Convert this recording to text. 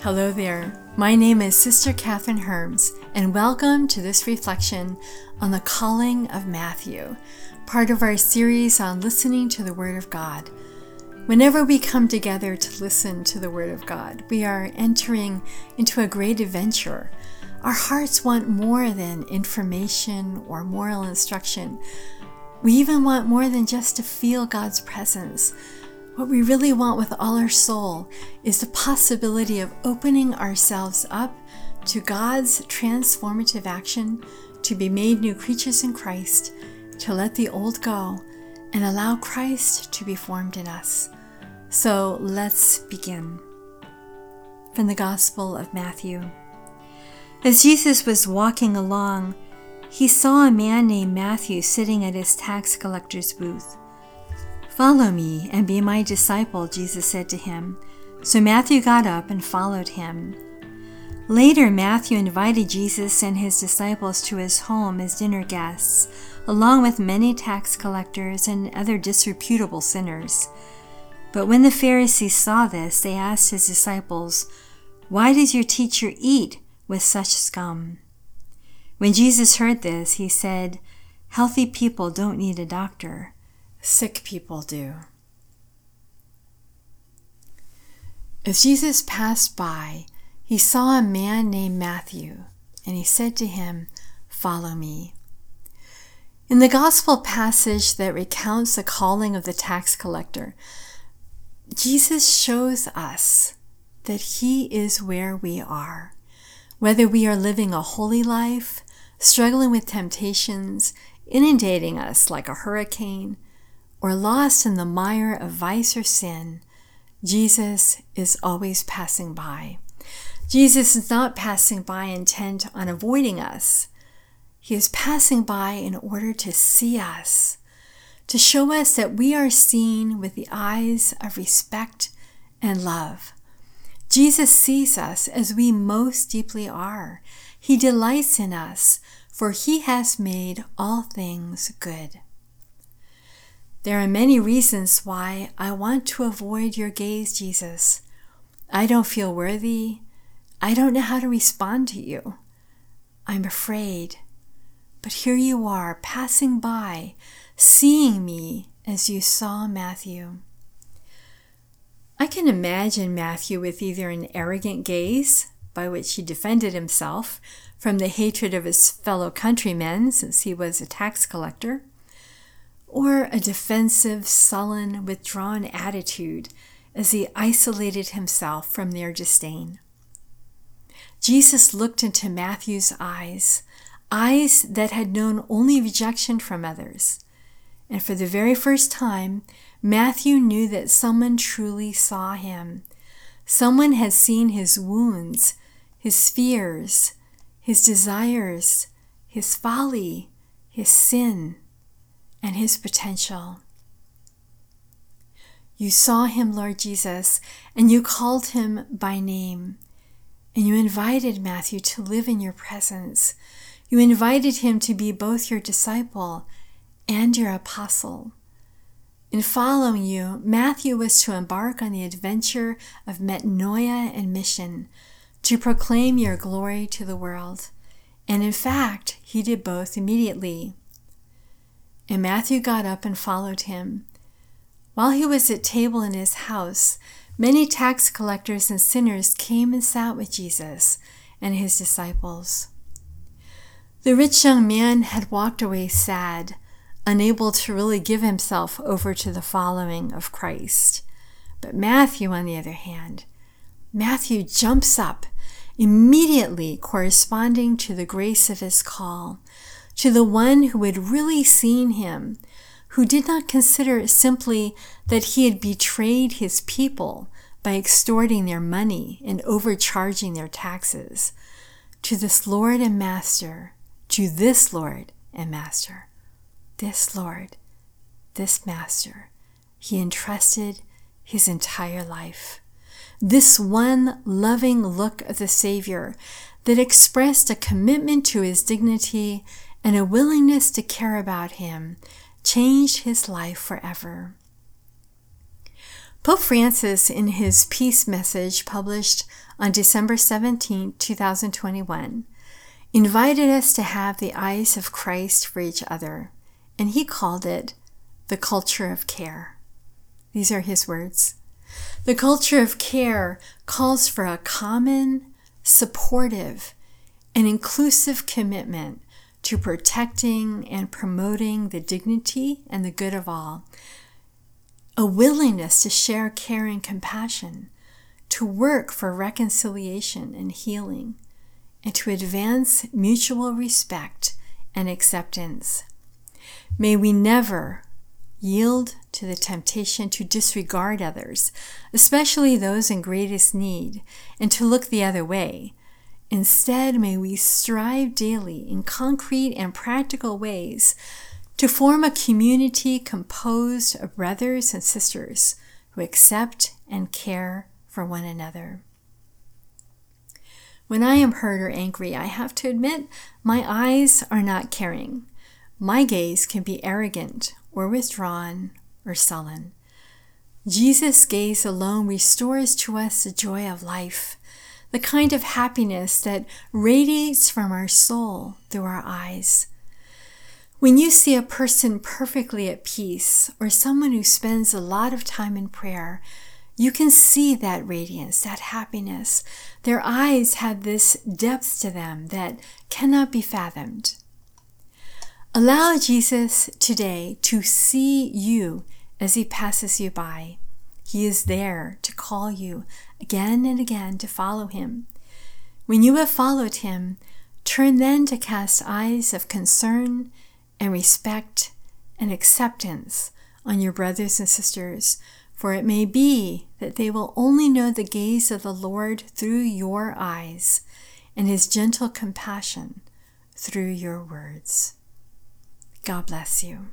Hello there. My name is Sister Kathryn Hermes, and welcome to this reflection on the calling of Matthew, part of our series on listening to the Word of God. Whenever we come together to listen to the Word of God, we are entering into a great adventure. Our hearts want more than information or moral instruction. We even want more than just to feel God's presence what we really want with all our soul is the possibility of opening ourselves up to God's transformative action to be made new creatures in Christ, to let the old go, and allow Christ to be formed in us. So let's begin. From the Gospel of Matthew. As Jesus was walking along, he saw a man named Matthew sitting at his tax collector's booth. Follow me and be my disciple, Jesus said to him. So Matthew got up and followed him. Later, Matthew invited Jesus and his disciples to his home as dinner guests, along with many tax collectors and other disreputable sinners. But when the Pharisees saw this, they asked his disciples, Why does your teacher eat with such scum? When Jesus heard this, he said, Healthy people don't need a doctor sick people do. As Jesus passed by, he saw a man named Matthew, and he said to him, Follow me. In the gospel passage that recounts the calling of the tax collector, Jesus shows us that he is where we are. Whether we are living a holy life, struggling with temptations, inundating us like a hurricane, or lost in the mire of vice or sin, Jesus is always passing by. Jesus is not passing by intent on avoiding us. He is passing by in order to see us, to show us that we are seen with the eyes of respect and love. Jesus sees us as we most deeply are. He delights in us, for he has made all things good. There are many reasons why I want to avoid your gaze, Jesus. I don't feel worthy. I don't know how to respond to you. I'm afraid. But here you are, passing by, seeing me as you saw Matthew. I can imagine Matthew with either an arrogant gaze, by which he defended himself from the hatred of his fellow countrymen since he was a tax collector, or a defensive, sullen, withdrawn attitude as he isolated himself from their disdain. Jesus looked into Matthew's eyes, eyes that had known only rejection from others. And for the very first time, Matthew knew that someone truly saw him. Someone had seen his wounds, his fears, his desires, his folly, his sin and his potential. You saw him, Lord Jesus, and you called him by name. And you invited Matthew to live in your presence. You invited him to be both your disciple and your apostle. In following you, Matthew was to embark on the adventure of metanoia and mission, to proclaim your glory to the world. And in fact, he did both immediately. And Matthew got up and followed him. While he was at table in his house, many tax collectors and sinners came and sat with Jesus and his disciples. The rich young man had walked away sad, unable to really give himself over to the following of Christ. But Matthew, on the other hand, Matthew jumps up, immediately corresponding to the grace of his call, to the one who had really seen him, who did not consider simply that he had betrayed his people by extorting their money and overcharging their taxes, to this Lord and Master, to this Lord and Master, this Lord, this Master, he entrusted his entire life. This one loving look of the Savior that expressed a commitment to his dignity and a willingness to care about him changed his life forever. Pope Francis, in his peace message published on December 17, 2021, invited us to have the eyes of Christ for each other, and he called it the culture of care. These are his words. The culture of care calls for a common, supportive, and inclusive commitment to protecting and promoting the dignity and the good of all, a willingness to share care and compassion, to work for reconciliation and healing, and to advance mutual respect and acceptance. May we never yield to the temptation to disregard others, especially those in greatest need, and to look the other way. Instead, may we strive daily in concrete and practical ways to form a community composed of brothers and sisters who accept and care for one another. When I am hurt or angry, I have to admit my eyes are not caring. My gaze can be arrogant or withdrawn or sullen. Jesus' gaze alone restores to us the joy of life, the kind of happiness that radiates from our soul through our eyes. When you see a person perfectly at peace or someone who spends a lot of time in prayer, you can see that radiance, that happiness. Their eyes have this depth to them that cannot be fathomed. Allow Jesus today to see you as he passes you by. He is there to call you again and again to follow him. When you have followed him, turn then to cast eyes of concern and respect and acceptance on your brothers and sisters, for it may be that they will only know the gaze of the Lord through your eyes and his gentle compassion through your words. God bless you.